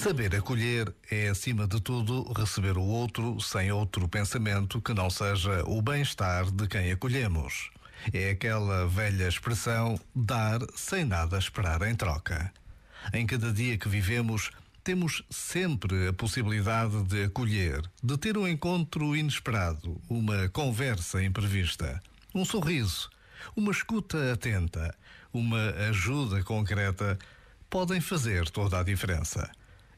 Saber acolher é, acima de tudo, receber o outro sem outro pensamento que não seja o bem-estar de quem acolhemos. É aquela velha expressão dar sem nada esperar em troca. Em cada dia que vivemos, temos sempre a possibilidade de acolher, de ter um encontro inesperado, uma conversa imprevista, um sorriso, uma escuta atenta, uma ajuda concreta podem fazer toda a diferença